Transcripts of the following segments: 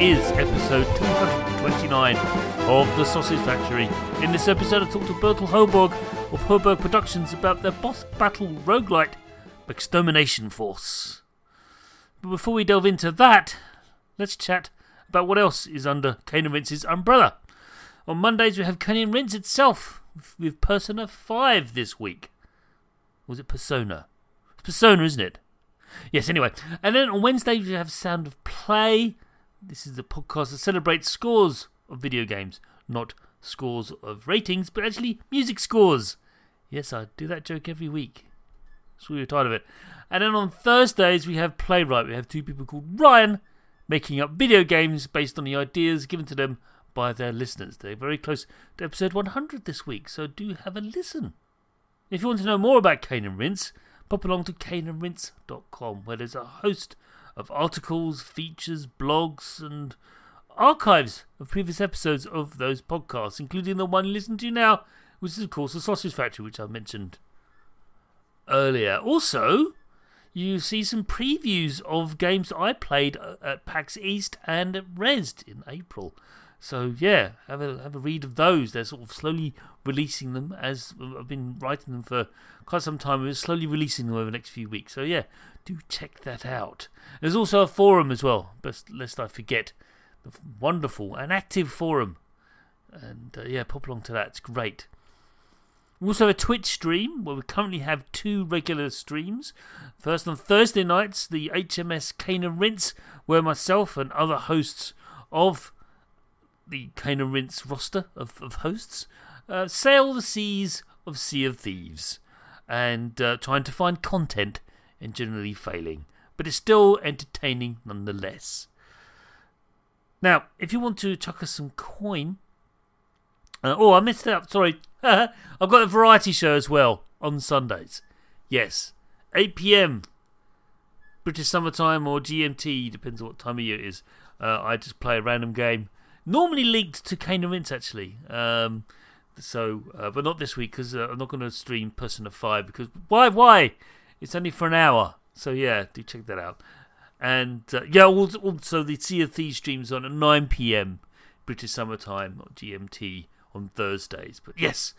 Is episode 229 of The Sausage Factory. In this episode, I talk to Bertil Hörberg of Hörberg Productions about their boss battle roguelite, Mechstermination Force. But before we delve into that, let's chat about what else is under Cane and Rinse's umbrella. On Mondays, we have Cane and Rinse itself with Persona 5 this week. Was it Persona? It's Persona, isn't it? Yes, anyway. And then on Wednesday, we have Sound of Play. This is the podcast that celebrates scores of video games, not scores of ratings, but actually music scores. Yes, I do that joke every week. So we're tired of it. And then on Thursdays, we have Playwright. We have two people called Ryan making up video games based on the ideas given to them by their listeners. They're very close to episode 100 this week, so do have a listen. If you want to know more about Cane and Rinse, pop along to caneandrinse.com where there's a host of articles, features, blogs, and archives of previous episodes of those podcasts, including the one you listen to now, which is, of course, The Sausage Factory, which I mentioned earlier. Also, you see some previews of games I played uh, at PAX East and at Rezzed in April. So yeah, have a have a read of those. They're sort of slowly releasing them as I've been writing them for quite some time. We're slowly releasing them over the next few weeks. So yeah, do check that out. There's also a forum as well, but lest I forget, the wonderful and active forum. And uh, yeah, pop along to that. It's great. We also have a Twitch stream where we currently have two regular streams. First on Thursday nights, the HMS Cane and Rinse, where myself and other hosts of the Cane and Rinse roster of, of hosts uh, sail the seas of Sea of Thieves and uh, trying to find content and generally failing, but it's still entertaining nonetheless. Now, if you want to chuck us some coin, uh, oh, I missed out. Sorry, I've got a variety show as well on Sundays. Yes, 8 p.m. British summertime or GMT, depends on what time of year it is. Uh, I just play a random game normally linked to Cane and Rinse actually. Um, so, uh, but not this week because uh, I'm not going to stream Persona Five because why? Why? It's only for an hour. So yeah, do check that out. And uh, yeah, also the Sea of Thieves streams on at 9 p.m. British Summer Time GMT on Thursdays. But yes,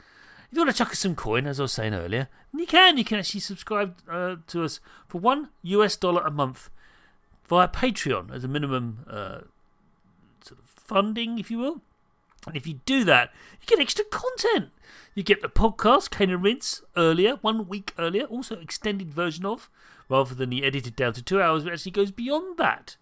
if you want to chuck us some coin, as I was saying earlier, you can. You can actually subscribe uh, to us for one US dollar a month via Patreon as a minimum uh, funding, if you will. And if you do that, you get extra content. You get the podcast, Cane and Rinse, earlier, one week earlier, also extended version of, rather than the edited down to two hours, it actually goes beyond that.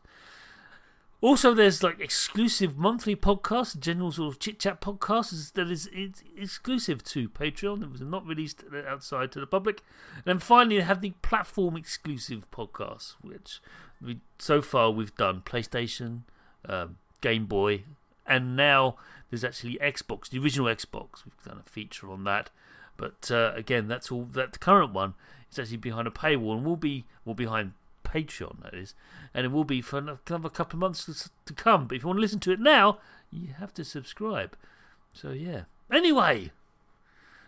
Also, there's like exclusive monthly podcasts, general sort of chit chat podcasts that is exclusive to Patreon that was not released outside to the public. And then finally, they have the platform exclusive podcasts, which we, so far we've done PlayStation, um, Game Boy, and now there's actually Xbox, the original Xbox. We've done a feature on that, but uh, again, that's all. That the current one is actually behind a paywall and will be will behind Patreon. That is, and it will be for another couple of months to, come. But if you want to listen to it now, you have to subscribe. So yeah. Anyway,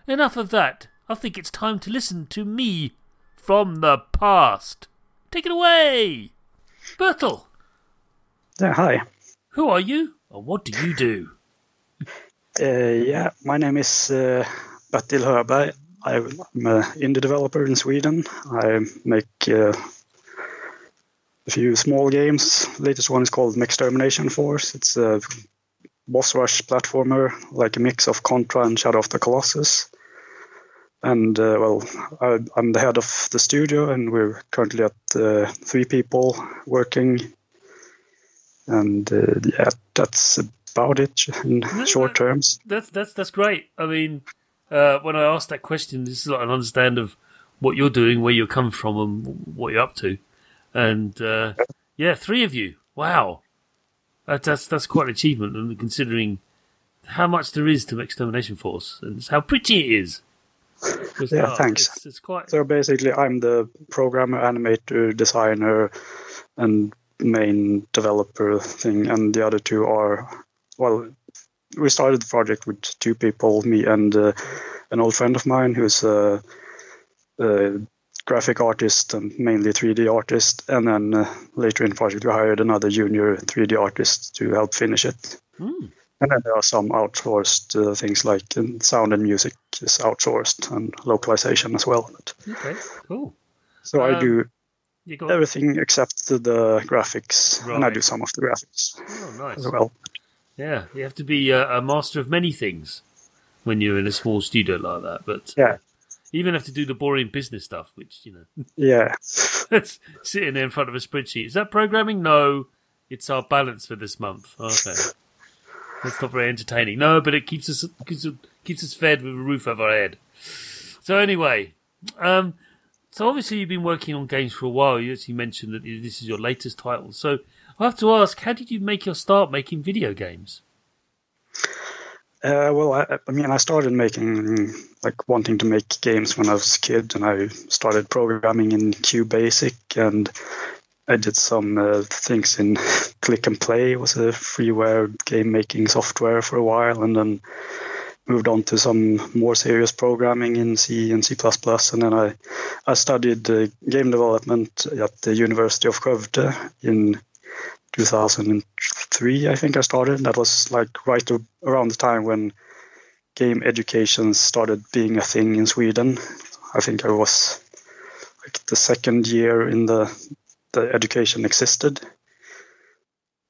enough of that. I think it's time to listen to me from the past. Take it away, Bertil. Yeah, hi. Who are you, and what do you do? Yeah, my name is uh, Bertil Hörberg. I'm an indie developer in Sweden. I make uh, a few small games. The latest one is called Mechstermination Force. It's a boss rush platformer, like a mix of Contra and Shadow of the Colossus. and uh, well, I, I'm the head of the studio, and we're currently at uh, three people working. And yeah, that's about it in short terms. That's that's that's great. I mean, uh, when I asked that question, this is like an understand of what you're doing, where you come from, and what you're up to. And uh, yeah, three of you. Wow, that, that's that's quite an achievement, and considering how much there is to Mechstermination Force and how pretty it is. Yeah, oh, thanks. It's, it's quite. So basically, I'm the programmer, animator, designer, and main developer thing, and the other two are well. We started the project with two people, me and uh, an old friend of mine who's a, a, graphic artist and mainly 3D artist. And then uh, later in the project, we hired another junior 3D artist to help finish it. Mm. And then there are some outsourced uh, things like uh, sound and music is outsourced and localization as well. Okay, cool. So um, I do everything except the graphics, right. and I do some of the graphics oh, nice. as well. Yeah, you have to be a, a, master of many things when you're in a small studio like that. But yeah, you even have to do the boring business stuff, which you know. Yeah, it's sitting there in front of a spreadsheet. Is that programming? No, it's our balance for this month. Okay. That's not very entertaining. No, but it keeps us keeps, keeps us fed with a roof over our head. So anyway, um, so obviously you've been working on games for a while. You actually mentioned that this is your latest title. So I have to ask, how did you make your start making video games? Uh, well, I, I, mean, I started making, like, wanting to make games when I was a kid, and I started programming in QBasic, and I did some uh, things in Click and Play. Was a freeware game making software for a while, and then moved on to some more serious programming in C and C++. And then I, I studied uh, game development at the University of Skövde in 2003. I think I started. That was like right around the time when game education started being a thing in Sweden. I think I was like the second year in the the education existed.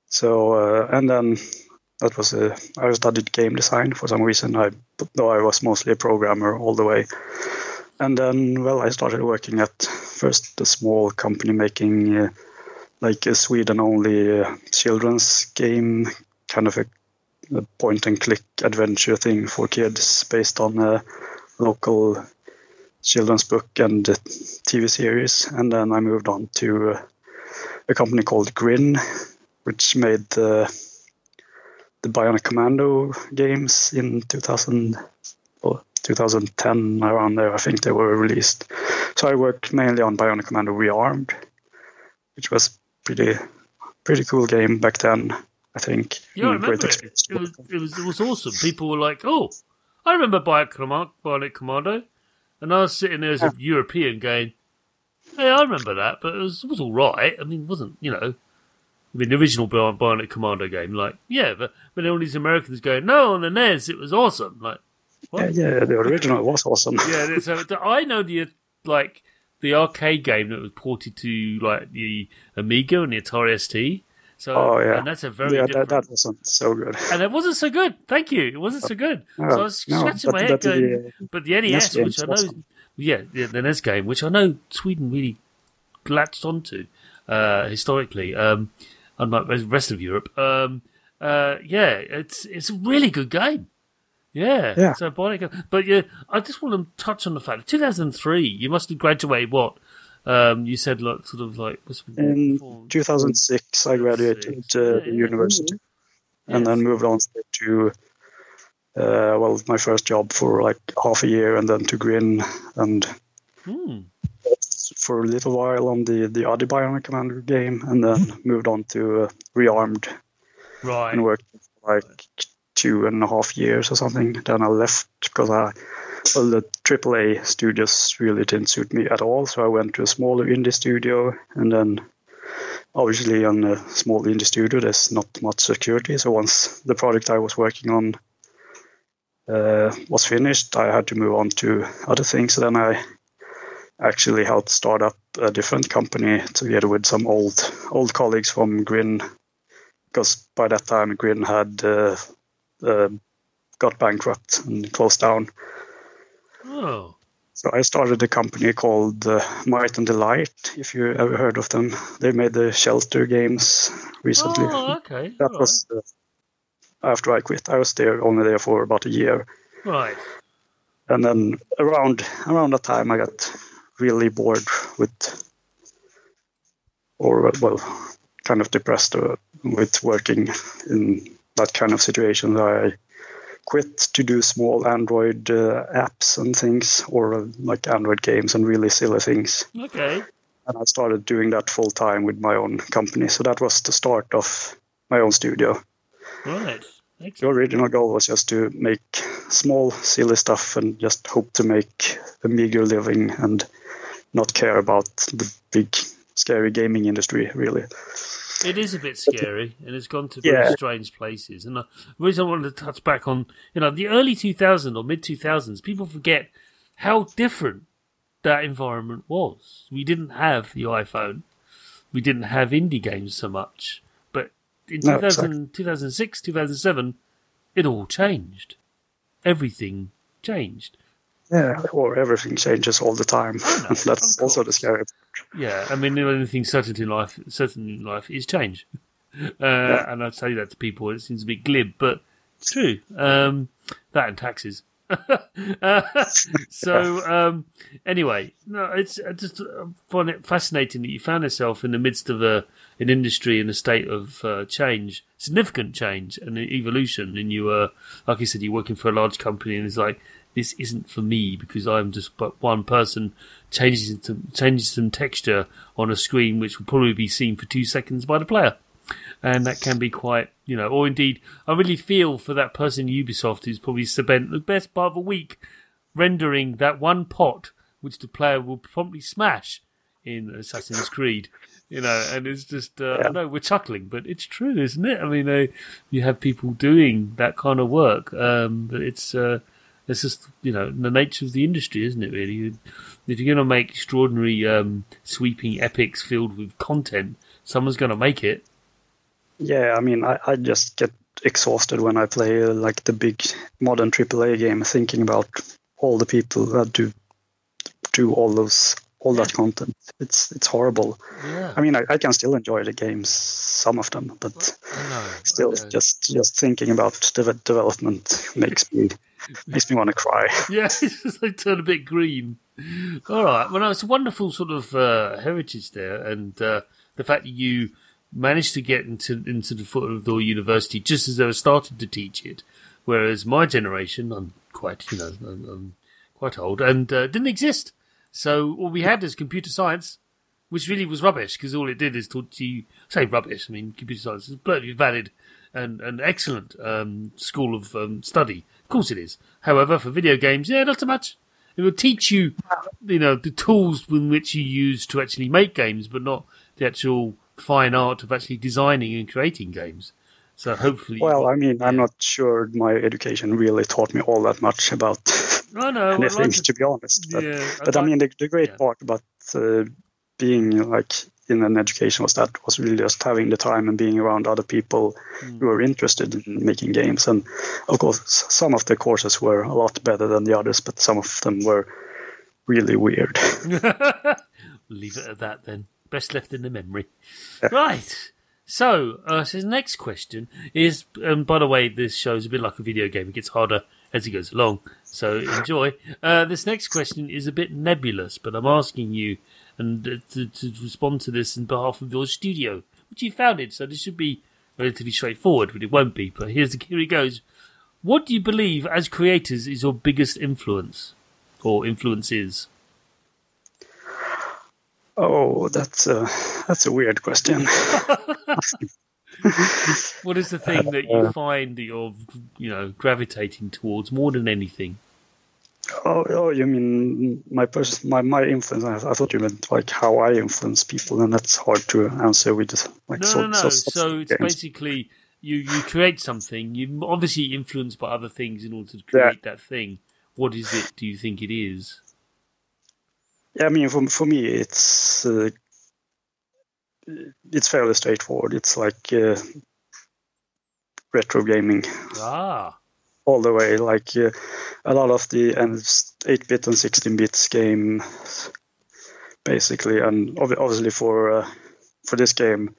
So uh, and then that was a I studied game design for some reason. I though I was mostly a programmer all the way. And then well I started working at first a small company making uh, like a Sweden only uh, children's game kind of a, a point and click adventure thing for kids based on a local children's book and TV series. And then I moved on to uh, a company called Grin, which made the the Bionic Commando games in 2000, well, 2010 around there. I think they were released. So I worked mainly on Bionic Commando Rearmed, which was pretty pretty cool game back then. I think. Yeah, I mm, remember it. It was, it was it was awesome. People were like, "Oh, I remember Bionic Commando," and I was sitting there as a European going, yeah, I remember that, but it was, it was all right. I mean, it wasn't, you know, I mean, the original Bionic Commando game, like, yeah, but when all these Americans going, no, on the NES, it was awesome. Like, what? Yeah, yeah, the original was awesome. yeah, so I know the, like, the arcade game that was ported to, like, the Amiga and the Atari ST. So, oh yeah, and that's a very yeah. That, that, wasn't so good, and it wasn't so good. Thank you. It wasn't so good. No, so I was scratching no, my head going, the, uh, but the NES, which I know awesome yeah, the NES game, which I know Sweden really latched onto uh, historically, um, unlike the rest of Europe. Um, uh, yeah, it's it's a really good game. Yeah, yeah. So Bionic, but yeah, I just want to touch on the fact that 2003. You must have graduated what? Um, you said like sort of like in 2006. I graduated uh, yeah, yeah. university, and then moved on to uh, well, my first job for like half a year, and then to Grin, and hmm. for a little while on the the Bionic Commander game, and then moved on to uh, Rearmed, right, and worked like two and a half years or something. Then I left because I well the AAA studios really didn't suit me at all, so I went to a smaller indie studio, and then obviously on a small indie studio there's not much security. So once the project I was working on uh, was finished, I had to move on to other things. So then I actually helped start up a different company together with some old old colleagues from Grin, because by that time Grin had uh, uh, got bankrupt and closed down. Oh. So I started a company called uh, Might and Delight. If you ever heard of them, they made the Shelter games recently. Oh, okay. that all was uh, after I quit. I was there only there for about a year, right. right. and then around around that time I got really bored with, or well, kind of depressed uh, with working in that kind of situation. I quit to do small Android uh, apps and things, or uh, like Android games and really silly things. Okay. And I started doing that full time with my own company. So that was the start of my own studio. Right. The Excellent. original goal was just to make small, silly stuff and just hope to make a meager living and not care about the big, scary gaming industry, really. It is a bit scary, and it's gone to Yeah. strange places. And uh, the reason I wanted to touch back on, you know, the early 2000s or mid 2000s, people forget how different that environment was. We didn't have the iPhone, we didn't have indie games so much. But in No, 2000, 2006, 2007, it all changed. Everything changed. Yeah, or everything changes all the time. That's also the scary Yeah, I mean, the only thing certain in life, certain in life is change. Uh, And I say that to people, it seems a bit glib, but it's true. Um, that and taxes. uh, so, um, anyway, no, it's I just uh, find it fascinating that you found yourself in the midst of a an industry in a state of uh, change, significant change and evolution, and you were, like you said, you're working for a large company, and it's like this isn't for me because I'm just but one person changing some changing some texture on a screen which will probably be seen for two seconds by the player and that can be quite, you know, or indeed, I really feel for that person in Ubisoft who's probably spent the best part of a week rendering that one pot which the player will promptly smash in Assassin's Creed. You know, and it's just, uh, I know we're chuckling, but it's true, isn't it? I mean, uh, you have people doing that kind of work, um, but it's, uh, it's just, you know, the nature of the industry, isn't it, really? If you're going to make extraordinary, um, sweeping epics filled with content, someone's going to make it. Yeah, I mean, I, I just get exhausted when I play uh, like the big modern AAA game, thinking about all the people that do do all those all that content. It's it's horrible. Yeah. I mean, I, I can still enjoy the games, some of them, but know. still, just just thinking about the development makes me makes me want to cry. yeah, it's just they turn a bit green. All right. Well, no, it's a wonderful sort of uh, heritage there, and uh, the fact that you managed to get into into the foot of the university just as they were starting to teach it, whereas my generation, I'm quite you know I'm, I'm quite old and uh, didn't exist. So all we had is computer science, which really was rubbish because all it did is taught you say rubbish. I mean, computer science is perfectly valid and an excellent um, school of um, study. Of course, it is. However, for video games, yeah, not so much. It will teach you, you know, the tools in which you use to actually make games, but not the actual fine art of actually designing and creating games. So hopefully, Well, I mean, I'm not sure my education really taught me all that much about I know. Anything, like to- to be honest. But, yeah, but I like- mean, the, the great yeah. part about uh, being like in an education was that was really just having the time and being around other people Hmm. who are interested in making games. And of course, some of the courses were a lot better than the others, but some of them were really weird. Leave it at that then. Best left in the memory. Right. So, uh, so his next question is, and by the way, this show is a bit like a video game. It gets harder as he goes along. So enjoy. Uh, this next question is a bit nebulous, but I'm asking you and uh, to, to respond to this in behalf of your studio, which you founded. So this should be relatively straightforward, but it won't be. But here's the, here he goes. What do you believe as creators is your biggest influence or influences? oh, that's a that's a weird question. What is the thing that you find that you're, you know, gravitating towards more than anything? Oh, oh, you mean my pers- my my influence? I, I thought you meant like how I influence people, and that's hard to answer with like No, so, no, no. so- So it's games. basically you you create something. You obviously influenced by other things in order to create that thing. What is it? Do you think it is? Yeah, I mean, for for me, it's uh, it's fairly straightforward. It's like uh, retro gaming. Ah, all the way. Like uh, a lot of the 8-bit and 16-bit game, basically, and obviously for uh, for this game,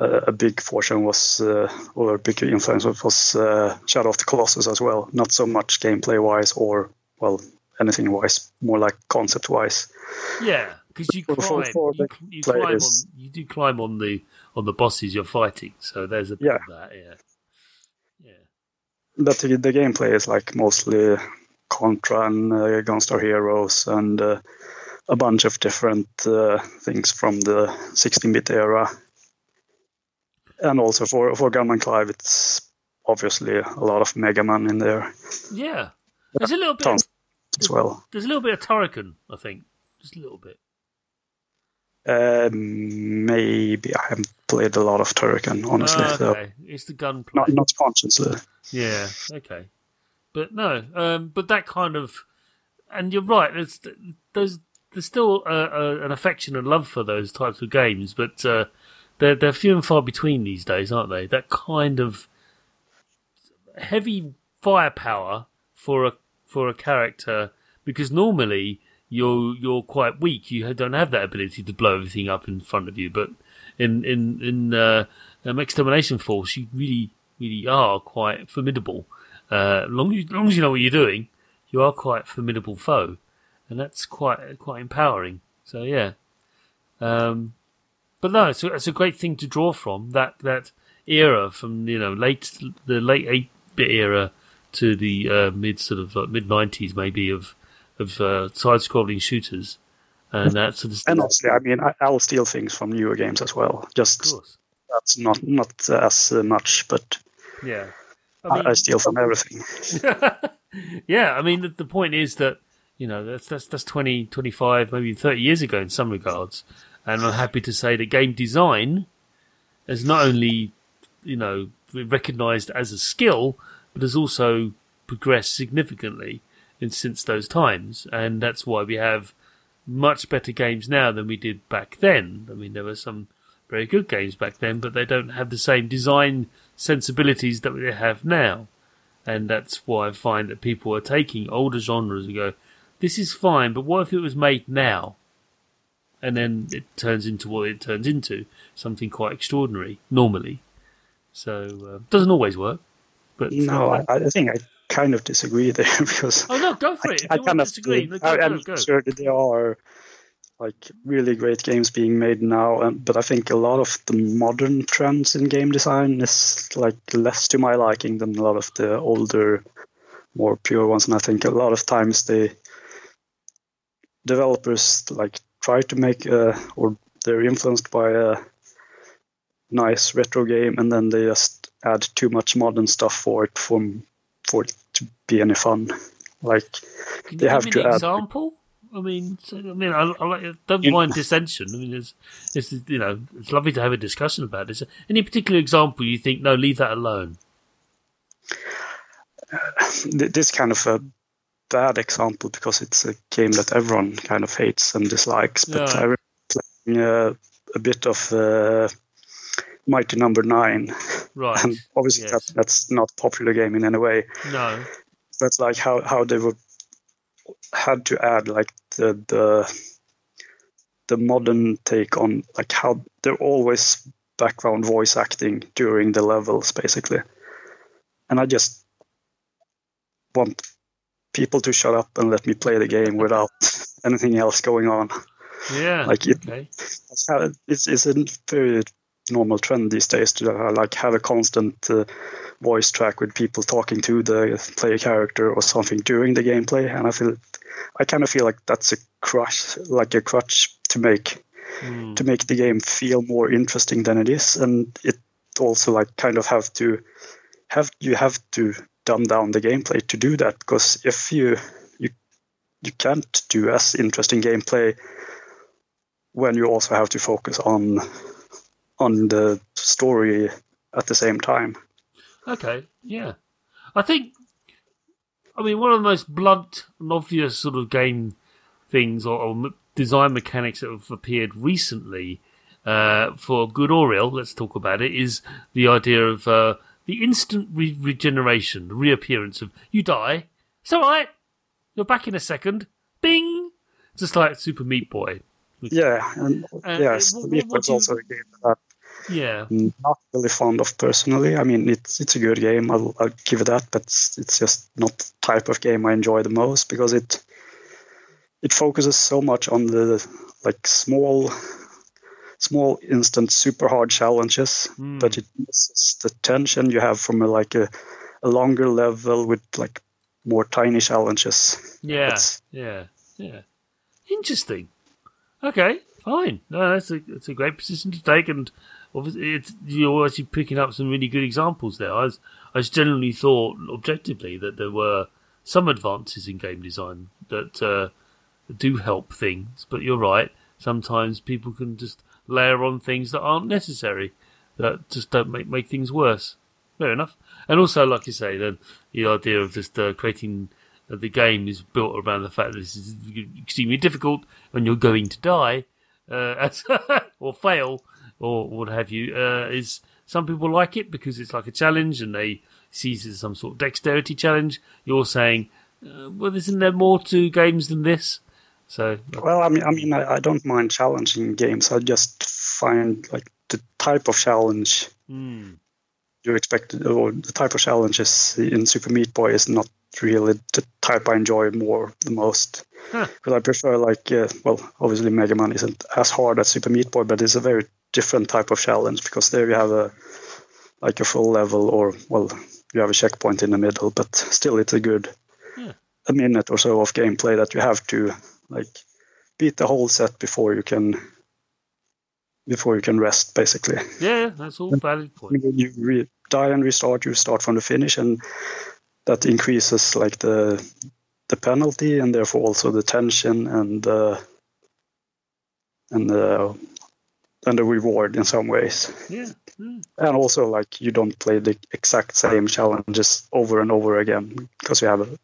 uh, a big portion was, uh, or a big influence was uh, Shadow of the Colossus as well. Not so much gameplay wise or well anything wise, more like concept wise. Yeah, because you climb, you, you climb on, you do climb on the on the bosses you're fighting. So there's a bit yeah. of that. Yeah, yeah. But the, the gameplay is like mostly Contra and uh, Gunstar Heroes and uh, a bunch of different uh, things from the 16-bit era. And also for for Gunman Clive, it's obviously a lot of Mega Man in there. Yeah, there's a little bit of, as well. There's a little bit of Turrican, I think, just a little bit. Uh, maybe I haven't played a lot of Turrican, honestly. Oh, okay, so it's the gunplay. Not, not consciously. Yeah. Okay. But no. Um, but that kind of, and you're right. There's there's there's still a, a, an affection and love for those types of games, but uh, they're they're few and far between these days, aren't they? That kind of heavy firepower for a for a character because normally you're you're quite weak. You don't have that ability to blow everything up in front of you. But in in in uh, um, Mechstermination Force, you really really are quite formidable. Uh, long as, long as you know what you're doing, you are quite formidable foe, and that's quite quite empowering. So yeah, um, but no, it's a, it's a great thing to draw from that that era from you know late the late eight bit era to the uh, mid sort of like mid nineties maybe of of uh, side-scrolling shooters, and that's sort of and obviously, I mean, I, will steal things from newer games as well. Just that's not not as much, but yeah, I, mean, I, I steal from everything. yeah, I mean, the, the, point is that you know that's that's that's 20, 25, maybe thirty years ago in some regards, and I'm happy to say that game design is not only you know recognised as a skill, but has also progressed significantly in since those times, and that's why we have much better games now than we did back then. I mean, there were some very good games back then, but they don't have the same design sensibilities that they have now. And that's why I find that people are taking older genres and go, this is fine, but what if it was made now? And then it turns into what it turns into, something quite extraordinary, normally. So, uh, doesn't always work. But no, I, I think I kind of disagree there because. Oh no, go for it. I, I kind of disagree. Go, I, am go, sure that there are like really great games being made now, and, but I think a lot of the modern trends in game design is like less to my liking than a lot of the older, more pure ones. And I think a lot of times the developers like try to make a, or they're influenced by a nice retro game, and then they just add too much modern stuff for it from for it to be any fun. Like Can they have to add. Example? I mean, I mean, I, I don't you, mind dissension. I mean, it's, it's you know, it's lovely to have a discussion about this. Any particular example you think? No, leave that alone. Uh, this kind of a bad example because it's a game that everyone kind of hates and dislikes. But I remember playing uh, a bit of uh, Mighty Number no. Nine. Right. And obviously, yes. that, that's not popular game in any way. No. That's like how, how they would had to add like the the the modern take on like how they're always background voice acting during the levels basically and i just want people to shut up and let me play the game without anything else going on yeah like it, okay. it's, it's a very normal trend these days to uh, like have a constant uh, voice track with people talking to the player character or something during the gameplay and i feel i kind of feel like that's a crush like a crutch to make mm. to make the game feel more interesting than it is and it also like kind of have to have you have to dumb down the gameplay to do that because if you you you can't do as interesting gameplay when you also have to focus on on the story at the same time. Okay, yeah. I think, I mean, one of the most blunt and obvious sort of game things or, or design mechanics that have appeared recently, uh, for good or ill, let's talk about it, is the idea of uh, the instant re- regeneration, the reappearance of you die, it's all right. You're back in a second. Bing, just like Super Meat Boy. Yeah, and Uh, yes, what- what- Meat Boy's also a game that Yeah, not really fond of personally. I mean, it's it's a good game. I'll, I'll give it that, but it's, it's just not the type of game I enjoy the most because it it focuses so much on the like small small instant super hard challenges Mm. but it misses the tension you have from a, like a, a longer level with like more tiny challenges yeah, That's- yeah, yeah. Interesting. Okay, fine. No, that's a that's a great position to take, and it's, you're actually picking up some really good examples there. I was, I was generally thought objectively that there were some advances in game design that uh, do help things, but you're right. Sometimes people can just layer on things that aren't necessary, that just don't make make things worse. Fair enough. And also, like you say, then the idea of just uh, creating uh, the game is built around the fact that this is extremely difficult and you're going to die uh, or fail or what have you. Uh, is some people like it because it's like a challenge and they see it as some sort of dexterity challenge. You're saying, uh, well, isn't there more to games than this? So well i mean i mean i, I don't mind challenging games i just find like the type of challenge mm, you expect or the type of challenges in super meat boy is not really the type i enjoy more the most Huh. because i prefer like uh, well obviously mega man isn't as hard as super meat boy but it's a very different type of challenge because there you have a like a full level or well you have a checkpoint in the middle but still it's a good Yeah. a minute or so of gameplay that you have to like beat the whole set before you can before you can rest basically yeah, that's all valid point. when you re- die and restart, you start from the finish, and that increases like the the penalty and therefore also the tension and the and the and the reward in some ways. Yeah, mm, And also like you don't play the exact same challenges over and over again because you have a,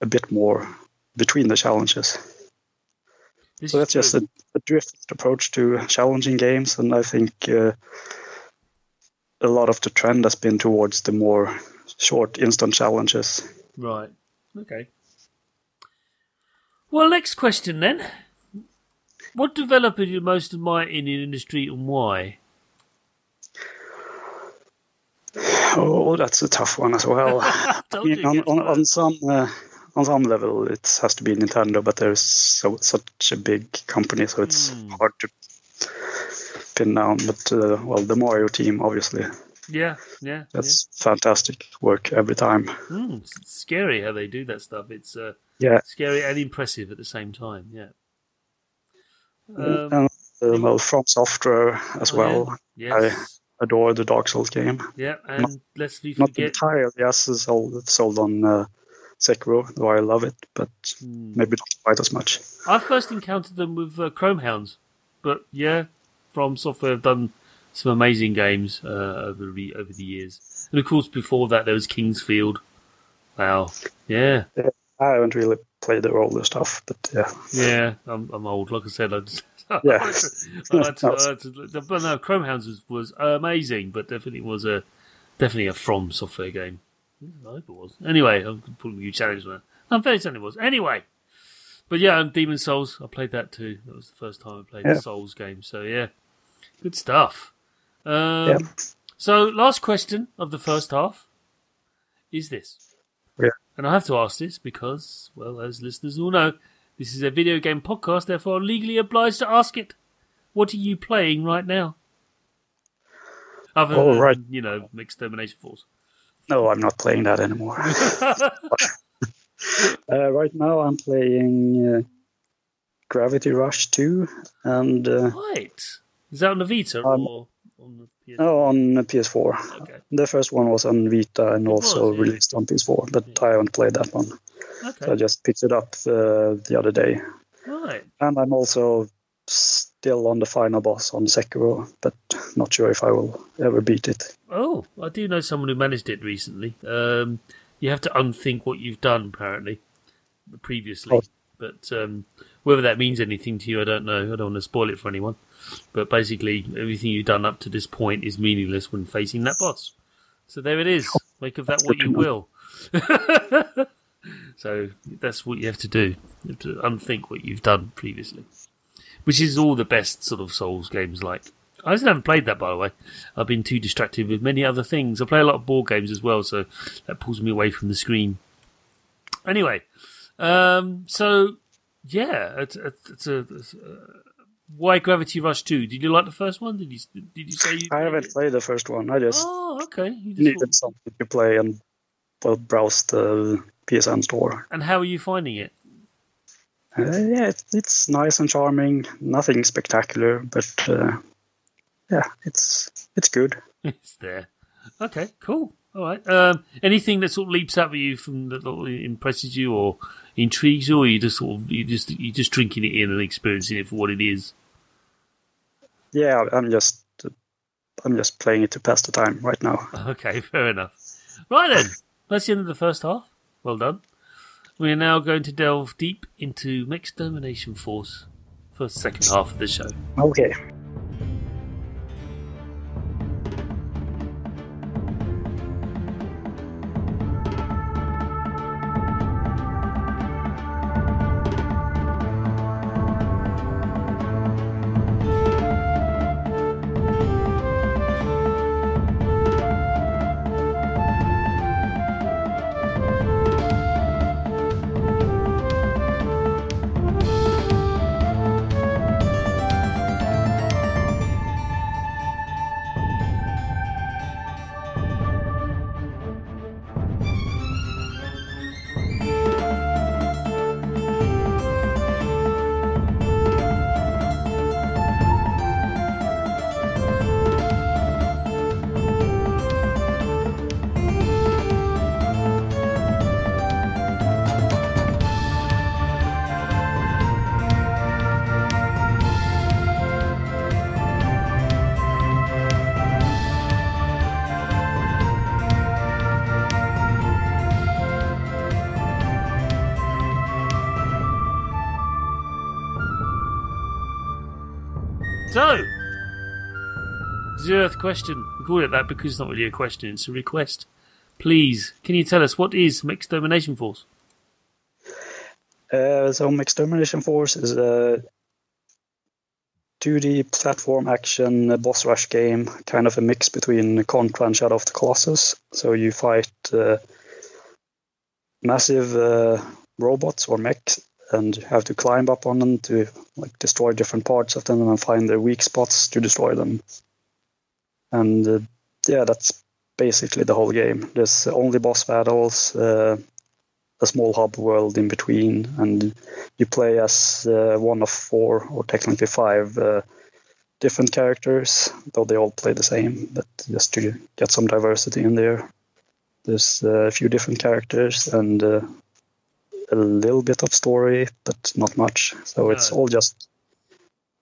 a bit more between the challenges. this So that's just a, a drift approach to challenging games, and I think uh, a lot of the trend has been towards the more short, instant challenges. Right. Okay. Well, next question then. What developer do you most admire in the industry and why? Oh, that's a tough one as well. I mean, on, on, on some uh, on some level, it has to be Nintendo, but there's so such a big company, so it's Hmm. hard to pin down. But uh, well, the Mario team, obviously, Yeah, yeah. that's fantastic work every time. Mm, it's it's scary how they do that stuff. It's uh, Yeah, scary and impressive at the same time. Yeah. Um, and uh, well, From Software as oh, well. yeah. Yes. adore the Dark Souls game. yeah, and lest we Not forget. entirely is sold, sold on uh, Sekiro, though I love it, but Hmm. maybe not quite as much. I first encountered them with uh, Chromehounds, but yeah, From Software have done some amazing games uh, over the over the years, and of course before that there was King's Field. Wow, yeah, I haven't really played the older stuff, but yeah. yeah, I'm, I'm old. Like I said, I just Yeah. I had to, I had to, I had to- but no, Chromehounds was, was amazing, but definitely was a definitely a From Software game. I hope it was. Anyway, I'm putting you challenge. I'm very certain it was. Anyway. But yeah, and Demon's Souls, I played that too. That was the first time I played Yeah. a Souls game. So yeah, good stuff. Um, Yeah. So last question of the first half is this. Yeah. And I have to ask this because, well, as listeners will know, this is a video game podcast, therefore I'm legally obliged to ask it. What are you playing right now? Other Oh, than, right. you know, Mechstermination Force. No, I'm not playing that anymore. uh, right now, I'm playing uh, Gravity Rush 2 and uh, Right. Is that on the Vita Um, or on the PS? no, on PS4. Okay. The first one was on Vita and It was, also yeah. released on PS4, but I haven't played that one. So I just picked it up uh, the other day. Right. And I'm also still on the final boss on Sekiro, but not sure if I will ever beat it. Oh, I do know someone who managed it recently. Um, you have to unthink what you've done, apparently, previously. Oh. But um, whether that means anything to you, I don't know. I don't want to spoil it for anyone. But basically, everything you've done up to this point is meaningless when facing that boss. So there it is. Make of that what you will. so that's what you have to do. You have to unthink what you've done previously. Which is all the best sort of Souls games like. I still haven't played that, by the way. I've been too distracted with many other things. I play a lot of board games as well, so that pulls me away from the screen. Anyway, um, so yeah, it's, it's, a, it's a, why Gravity Rush Two? Did you like the first one? Did you did you say? You I haven't played the first one. I just oh, okay. You just needed thought- something to play and well, browse the PSN store. And how are you finding it? Uh, yeah, it's, it's nice and charming. Nothing spectacular, but uh, yeah, it's it's good. it's there. Okay, cool. All right. Um, anything that sort of leaps out at you from that impresses you or intrigues you, or you just sort of you just you just drinking it in and experiencing it for what it is? Yeah, I'm just I'm just playing it to pass the time right now. Okay, fair enough. Right then, that's the end of the first half. Well done. We are now going to delve deep into Mechstermination Force for the second half of the show. Okay. Question. We call it that because it's not really a question; it's a request. Please, can you tell us what is Mechstermination Force? Uh, so Mechstermination Force is a 2D platform action boss rush game, kind of a mix between Contra and Shadow of the Colossus. So you fight uh, massive uh, robots or mechs, and you have to climb up on them to like destroy different parts of them and find their weak spots to destroy them. And uh, yeah, that's basically the whole game. There's only boss battles. Uh, a small hub world in between, and you play as uh, one of four, or technically five, uh, different characters, though they all play the same, but just to get some diversity in there. There's uh, a few different characters and uh, a little bit of story, but not much. So it's all just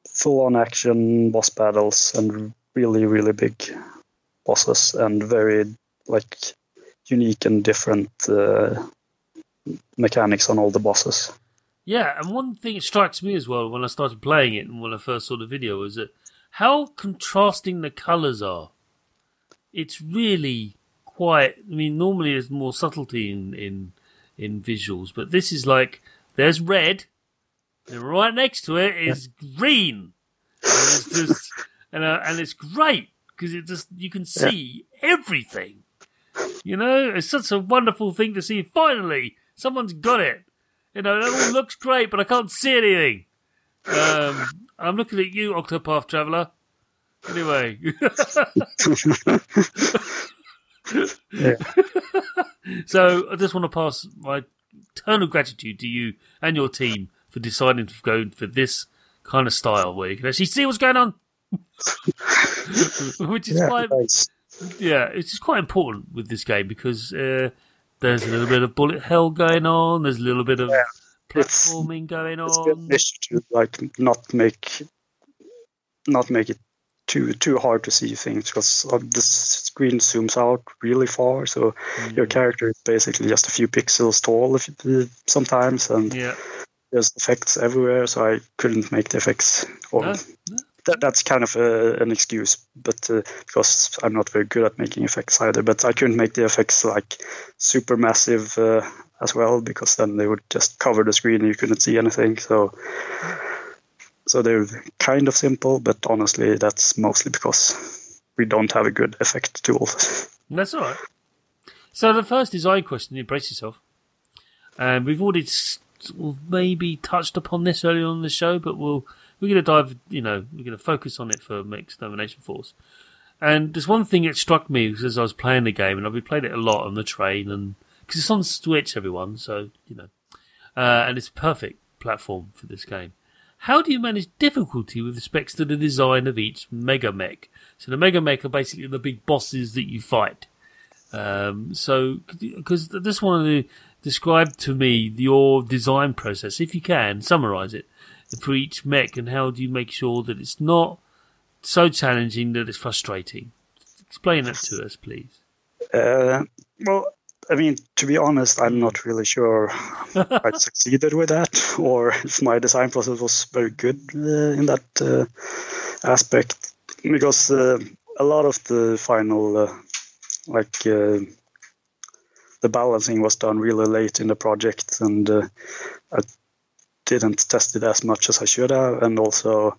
full on action boss battles and really, really big bosses and very like unique and different uh, mechanics on all the bosses. Yeah, and one thing that strikes me as well when I started playing it and when I first saw the video was that how contrasting the colours are. It's really quite. I mean, normally there's more subtlety in in in visuals, but this is like there's red, and right next to it is green, and it's just and uh, and it's great because it just you can see everything. You know, it's such a wonderful thing to see. Finally, someone's got it. You know, it all looks great, but I can't see anything. Um, I'm looking at you, Octopath Traveler. Anyway, so I just want to pass my eternal gratitude to you and your team for deciding to go for this kind of style where you can actually see what's going on. Which is Yeah, quite thanks. yeah, it's just quite important with this game because uh, there's a little bit of bullet hell going on. There's a little bit of It's- platforming going It's on. an issue to like not make not make it too too hard to see things because the screen zooms out really far, so Mm. your character is basically just a few pixels tall sometimes, and Yeah, there's effects everywhere. So I couldn't make the effects or No, that, that's kind of a, an excuse, but uh, because I'm not very good at making effects either. But I couldn't make the effects like super massive uh, as well because then they would just cover the screen and you couldn't see anything. So, so they're kind of simple, but honestly, that's mostly because we don't have a good effect tool. That's all right. So the first design question, brace yourself. And we've already maybe touched upon this earlier on the show, but we'll we're going to dive. You know, we're going to focus on it for Mechstermination Force. And there's one thing that struck me as I was playing the game, and I've playing it a lot on the train, and because it's on Switch, everyone, so you know, uh, and it's a perfect platform for this game. How do you manage difficulty with respect to the design of each mega mech? So the mega mech are basically the big bosses that you fight. Um, so, because this one describe to me your design process, if you can, summarize it for each mech, and how do you make sure that it's not so challenging that it's frustrating? Explain that to us, please. Uh, well, I mean, to be honest, I'm not really sure I succeeded with that, or if my design process was very good uh, in that uh, aspect, because uh, a lot of the final, uh, like, uh, the balancing was done really late in the project, and uh, I didn't test it as much as I should have, and also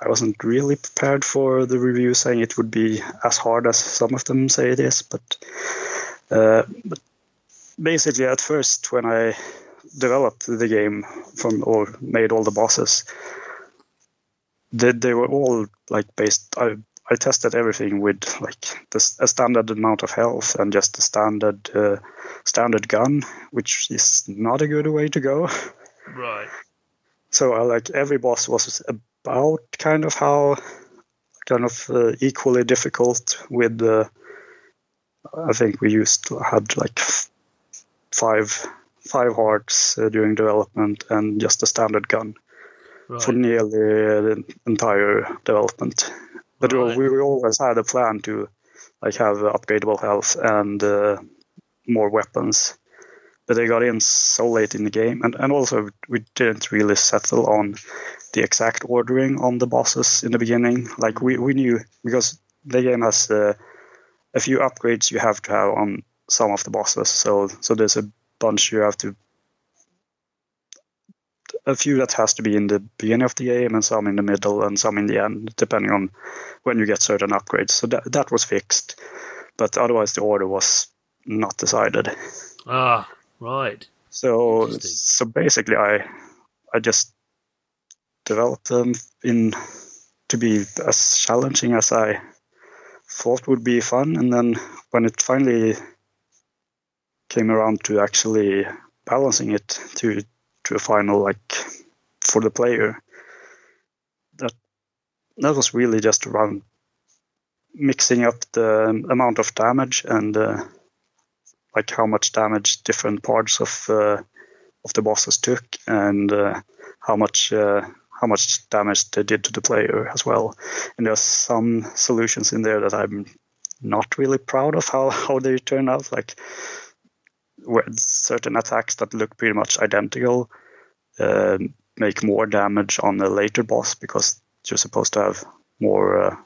I wasn't really prepared for the review saying it would be as hard as some of them say it is, but uh, but basically, at first, when I developed the game from or made all the bosses, they, they were all like based. I I tested everything with like the, a standard amount of health and just a standard uh, standard gun, which is not a good way to go. Right. So uh, like every boss was about kind of how kind of uh, equally difficult with the I think we used to had like five five hearts uh, during development and just a standard gun right. for nearly the entire development. But right. we, we always had a plan to like have upgradable health and uh, more weapons. But they got in so late in the game, and, and also we didn't really settle on the exact ordering on the bosses in the beginning. Like we, we knew because the game has uh, a few upgrades you have to have on some of the bosses. So so there's a bunch you have to a few that has to be in the beginning of the game and some in the middle and some in the end, depending on when you get certain upgrades. So that that was fixed, but otherwise the order was not decided. Ah, right. So so basically, I I just developed them in to be as challenging as I thought would be fun, and then when it finally came around to actually balancing it to to a final like for the player, that that was really just around mixing up the amount of damage and uh, like how much damage different parts of uh, of the bosses took and uh, how much uh, how much damage they did to the player as well. And there's some solutions in there that I'm not really proud of how, how they turn out. Like certain attacks that look pretty much identical uh, make more damage on the later boss because you're supposed to have more uh,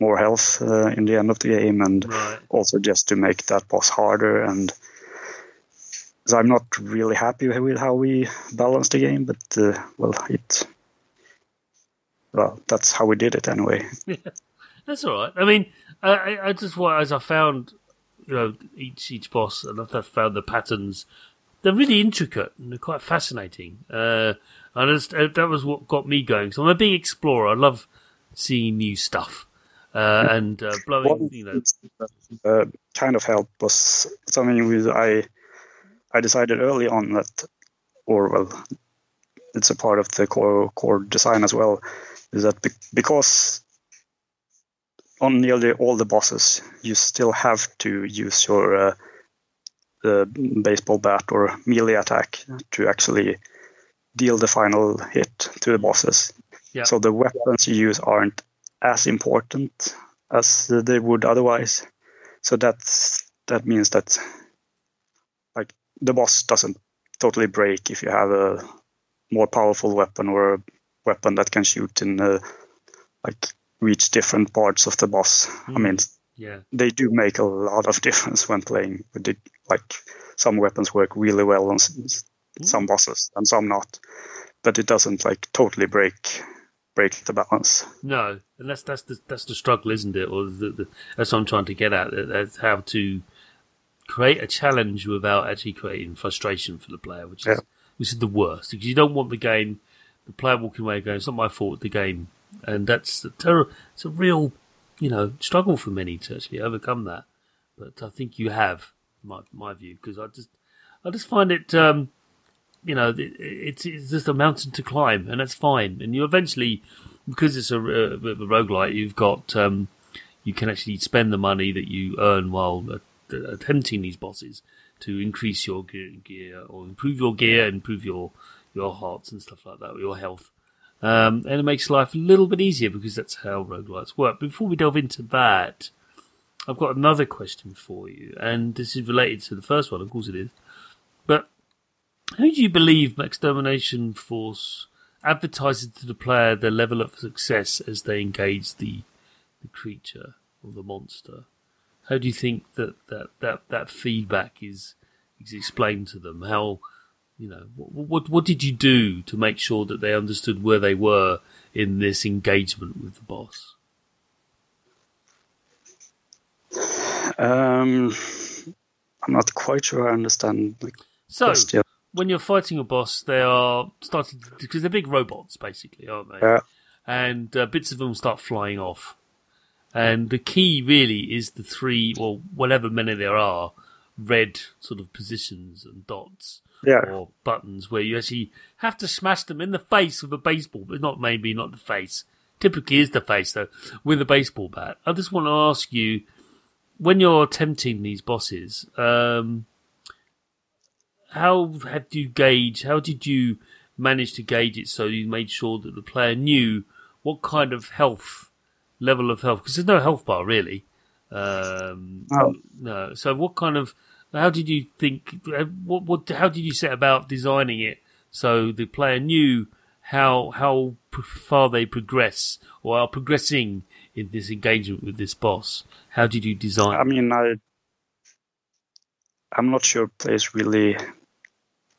more health uh, in the end of the game, and right. also just to make that boss harder. And so I'm not really happy with how we balance the game, but uh, well, it well, that's how we did it anyway. Yeah, that's all right. I mean, I, I just as I found, you know, each each boss, and I've found the patterns. They're really intricate and they're quite fascinating. Uh, and uh, that was what got me going. So I'm a big explorer. I love seeing new stuff uh, and uh, blowing. you know, uh, kind of help was something with I. I decided early on that, or well, it's a part of the core core design as well is that because on nearly all the bosses you still have to use your uh, baseball bat or melee attack to actually deal the final hit to the bosses. Yeah. So the weapons you use aren't as important as they would otherwise. So that's that means that like the boss doesn't totally break if you have a more powerful weapon or a weapon that can shoot in uh, like reach different parts of the boss. Mm. I mean, yeah, they do make a lot of difference when playing with the like some weapons work really well on mm. some bosses and some not, but it doesn't like totally break break the balance. No, and that's that's the that's the struggle, isn't it? Or the, the, that's what I'm trying to get at. That's how to create a challenge without actually creating frustration for the player, which is yeah. which is the worst because you don't want the game, the player walking away going, "It's not my fault." The game, and that's the terror. It's a real, you know, struggle for many to actually overcome that. But I think you have, my my view, because I just I just find it. Um, you know, it, it's, it's just a mountain to climb, and that's fine. And you eventually, because it's a, a, a roguelite, you've got um, you can actually spend the money that you earn while attempting these bosses to increase your gear, gear or improve your gear, improve your your hearts and stuff like that, or your health. Um, and it makes life a little bit easier because that's how roguelites work. Before we delve into that, I've got another question for you, and this is related to the first one, of course it is. How do you believe Mechstermination Force advertises to the player their level of success as they engage the the creature or the monster? How do you think that that, that, that feedback is is explained to them? How you know what, what what did you do to make sure that they understood where they were in this engagement with the boss? Um, I'm not quite sure I understand the so, question. When you're fighting a boss, they are starting because they're big robots, basically, aren't they? Yeah. And uh, bits of them start flying off. And the key really is the three, or whatever many there are, red sort of positions and dots yeah. or buttons where you actually have to smash them in the face with a baseball, but not maybe not the face. Typically is the face though, with a baseball bat. I just want to ask you, when you're attempting these bosses, um, how have you gauge? How did you manage to gauge it so you made sure that the player knew what kind of health level of health? Because there's no health bar really. Um, oh. No. So what kind of? How did you think? Uh, what? What? How did you set about designing it so the player knew how how far they progress or are progressing in this engagement with this boss? How did you design? I mean, I I'm not sure players really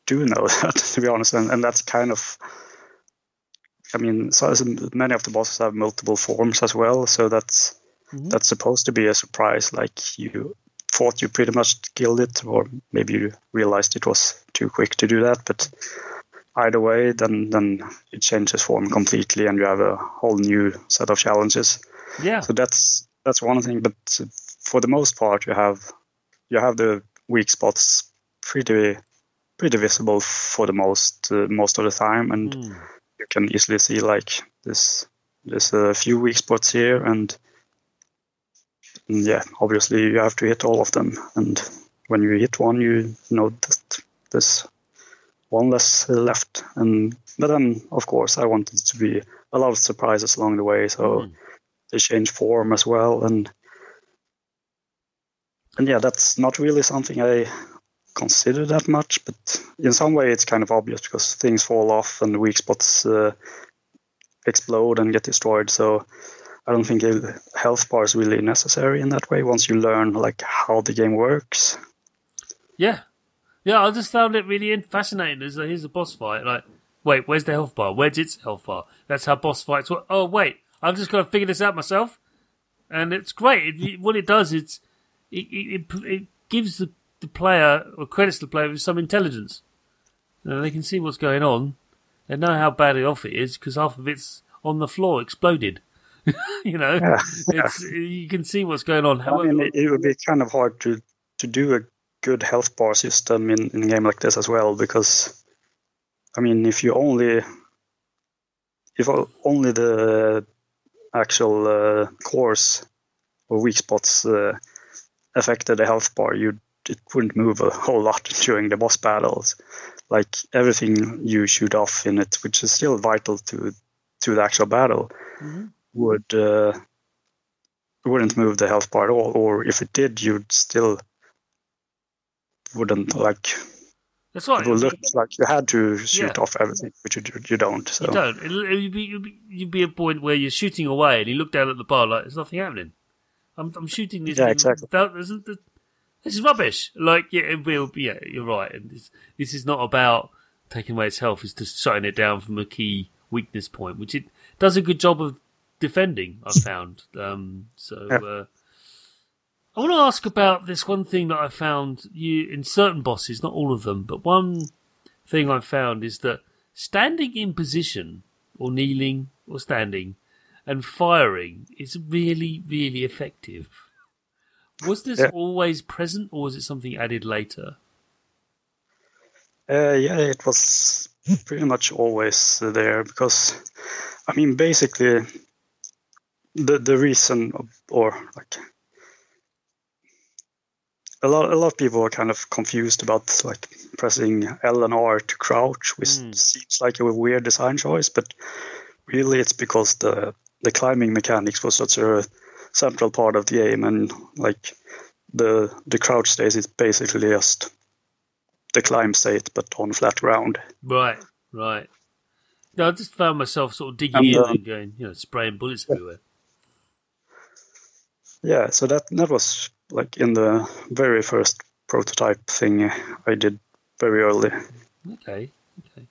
do know that to be honest, and, and that's kind of I mean, so many of the bosses have multiple forms as well, so that's mm-hmm. that's supposed to be a surprise. Like you thought you pretty much killed it, or maybe you realized it was too quick to do that. But either way, then then it changes form completely, and you have a whole new set of challenges. Yeah. So that's that's one thing. But for the most part, you have you have the weak spots pretty pretty visible for the most uh, most of the time, and. Mm you can easily see like this there's a few weak spots here. And, yeah obviously you have to hit all of them. And when you hit one you know that there's one less left. And but then of course i wanted to be a lot of surprises along the way. So mm. they change form as well. And and yeah that's not really something i consider that much, but in some way it's kind of obvious because things fall off and weak spots uh, explode and get destroyed. So I don't think health bar is really necessary in that way once you learn like how the game works. Yeah, yeah, I just found it really fascinating. A, here's a boss fight, like, wait, where's the health bar? Where's its health bar? That's how boss fights work. Oh wait, I'm just going to figure this out myself, and it's great. It, what it does is it, it, it gives the the player or credits the player with some intelligence. You know, they can see what's going on. They know how badly off it is because half of it's on the floor, exploded. you know, yeah. it's you can see what's going on. However, I mean, it, would be kind of hard to to do a good health bar system in, in a game like this as well because, I mean, if you only if only the actual uh, cores or weak spots uh, affected the health bar, you'd it wouldn't move a whole lot during the boss battles. Like everything you shoot off in it, which is still vital to to the actual battle, mm-hmm. would uh, wouldn't move the health bar at all. Or if it did, you'd still wouldn't like That's right. It looks like you had to shoot yeah. off everything, but you, you don't. So. You don't. You'd be, you'd, be, you'd be a point where you're shooting away and you look down at the bar like there's nothing happening. I'm, I'm shooting this. Yeah, exactly. Without, this is rubbish. Like, yeah, it will, yeah, you're right. And this, this is not about taking away its health. It's just shutting it down from a key weakness point, which it does a good job of defending. I've found. Um, so. Yeah. Uh, I want to ask about this one thing that I found you in certain bosses, not all of them, but one thing I've found is that standing in position or kneeling or standing and firing is really, really effective. Was this yeah. always present or was it something added later? Uh, yeah, it was pretty much always there because, I mean, basically, the the reason or like a lot a lot of people are kind of confused about like pressing L and R to crouch, which mm. seems like a weird design choice, but really it's because the the climbing mechanics was such a central part of the game, and like the the crouch state is basically just the climb state, but on flat ground. Right, right. No, I just found myself sort of digging and, in uh, and going, you know, spraying bullets everywhere. Yeah, so that that was like in the very first prototype thing I did very early. Okay, okay.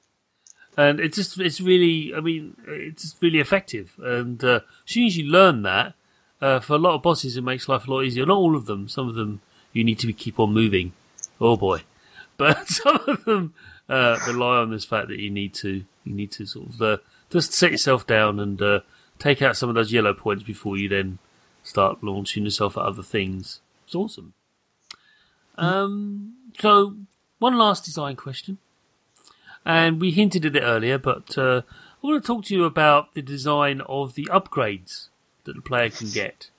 And it's just it's really I mean it's really effective, and uh, as soon as you learn that, uh, for a lot of bosses it makes life a lot easier. Not all of them. Some of them you need to keep on moving. Oh boy, but some of them uh, rely on this fact that you need to you need to sort of uh, just set yourself down and uh, take out some of those yellow points before you then start launching yourself at other things. It's awesome. Um, so, one last design question. And we hinted at it earlier, but uh, I want to talk to you about the design of the upgrades that the player can get.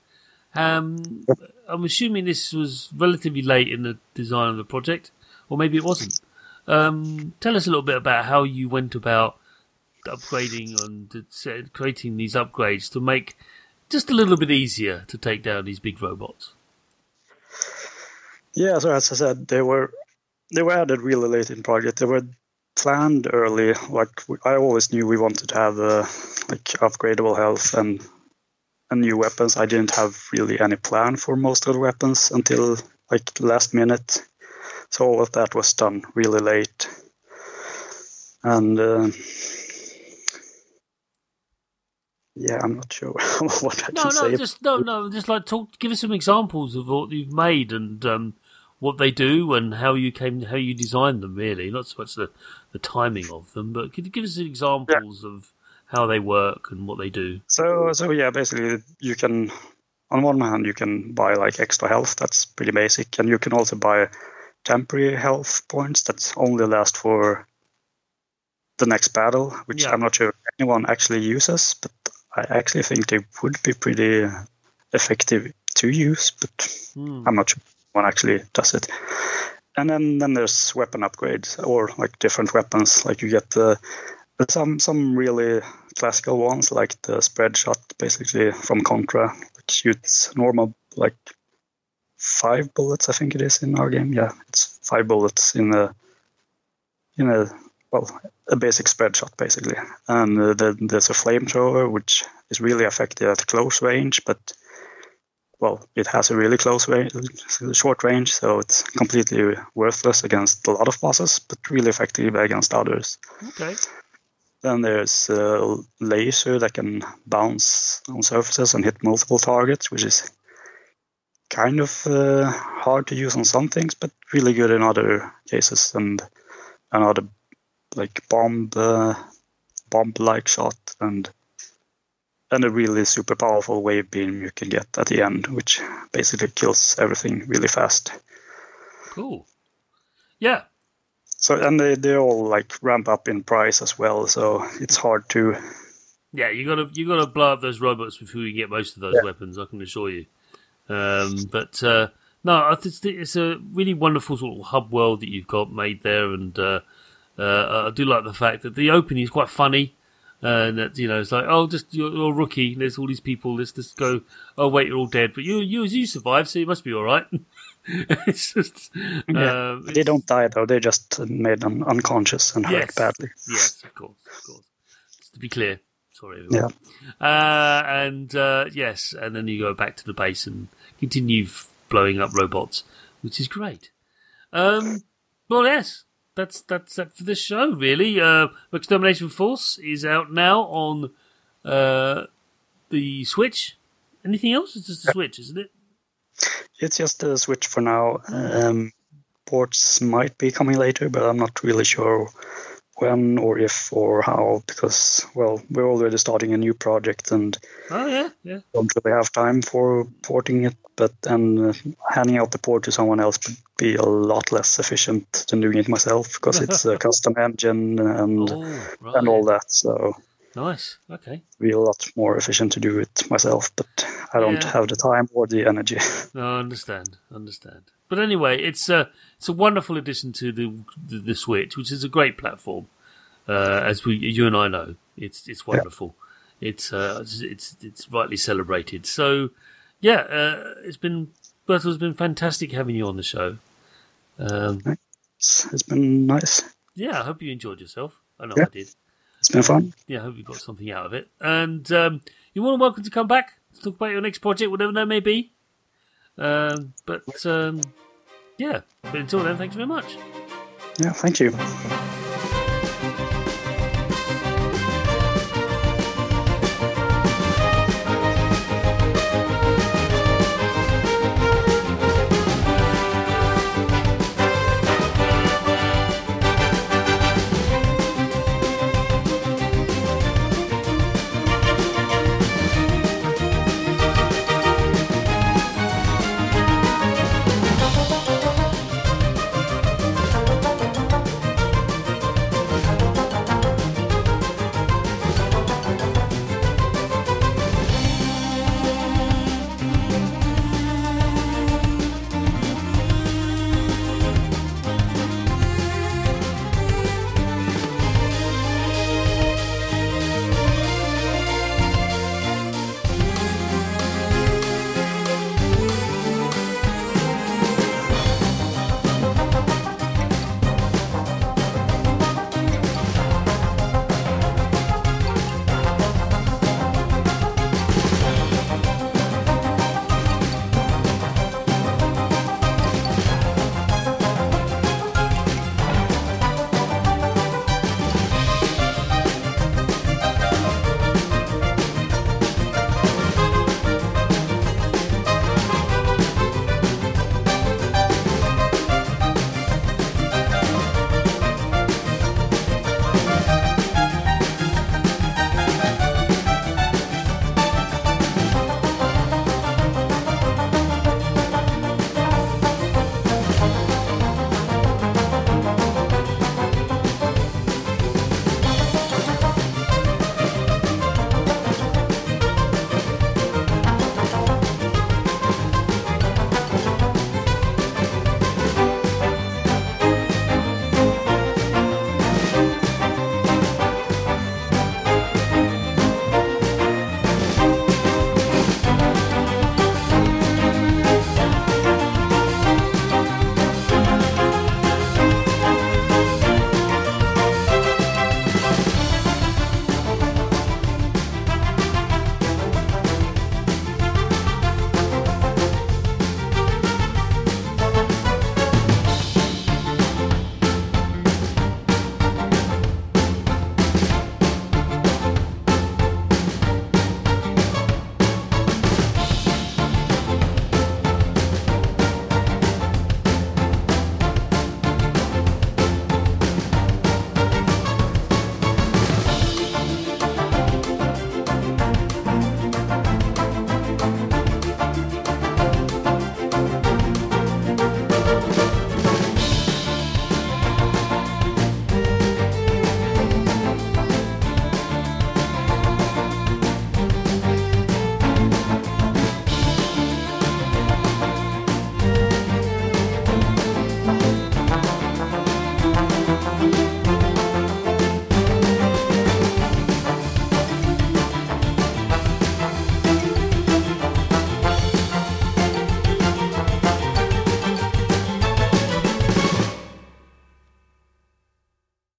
Um, I'm assuming this was relatively late in the design of the project, or maybe it wasn't. Um, tell us a little bit about how you went about upgrading and creating these upgrades to make just a little bit easier to take down these big robots. Yeah, so as I said, they were they were added really late in project. They were planned early. Like I always knew we wanted to have uh, like upgradable health and and new weapons. I didn't have really any plan for most of the weapons until like last minute. So all of that was done really late. And uh, yeah, I'm not sure what I no, can no, say. Just, no, no, just like talk. Give us some examples of what you've made and um, what they do and how you came, how you designed them. Really, not so much the, the timing of them, but could you give us examples yeah. of how they work and what they do? So, so yeah, basically, you can on one hand you can buy like extra health. That's pretty basic, and you can also buy temporary health points that only last for the next battle, which yeah. I'm not sure anyone actually uses, but I actually think they would be pretty effective to use, but mm. I'm not sure one actually does it. And then, then there's weapon upgrades or like different weapons. Like you get the some some really classical ones like the spread shot, basically from Contra, which shoots normal like five bullets. I think it is in our game. Yeah, it's five bullets in a in a well a basic spread shot basically. And uh, the, there's a flamethrower which is really effective at close range, but well, it has a really close range, short range, so it's completely worthless against a lot of bosses, but really effective against others. Okay. Then there's a laser that can bounce on surfaces and hit multiple targets, which is kind of uh, hard to use on some things, but really good in other cases. And another like bomb, uh, bomb-like shot, and and a really super powerful wave beam you can get at the end, which basically kills everything really fast. Cool. Yeah. So and they, they all like ramp up in price as well, so it's hard to. Yeah, you gotta you gotta blow up those robots before you get most of those yeah. weapons. I can assure you. Um, but uh, no, it's, it's a really wonderful sort of hub world that you've got made there, and uh, uh, I do like the fact that the opening is quite funny. Uh, and that you know, it's like, oh, just you're, you're, a rookie. There's all these people. Let's just go. Oh, wait, you're all dead, but you you you survived, so you must be all right. it's just Yeah. um, They don't die though; they just made them unconscious and hurt Yes. badly. Yes, of course, of course. Just to be clear, sorry. everyone. Uh, and uh, yes, and then you go back to the base and continue f- blowing up robots, which is great. Um, well, yes, that's that's that for this show. Really, uh, Mechstermination Force is out now on uh, the Switch. Anything else? It's just the Switch, isn't it? It's just a Switch for now. Um, ports might be coming later, but I'm not really sure when or if or how because well, we're already starting a new project and Oh yeah, yeah. don't really have time for porting it. But then uh, handing out the port to someone else would be a lot less efficient than doing it myself because it's a custom engine and Oh, right. and all that. So Nice. Okay. be a lot more efficient to do it myself. But I don't Yeah. have the time or the energy. No, I understand, understand. But anyway, it's a it's a wonderful addition to the the, the Switch, which is a great platform. Uh, as we you and I know, it's it's wonderful. It's uh it's, it's rightly celebrated. So yeah, uh, it's been Bertil's been fantastic having you on the show. Um, It's, it's been nice. yeah, I hope you enjoyed yourself. I know Yeah. I did. Been fun. Yeah, I hope you got something out of it. And um, you're more than welcome to come back to talk about your next project, whatever that may be. Um, but um, yeah, but until then, thanks very much. Yeah, thank you.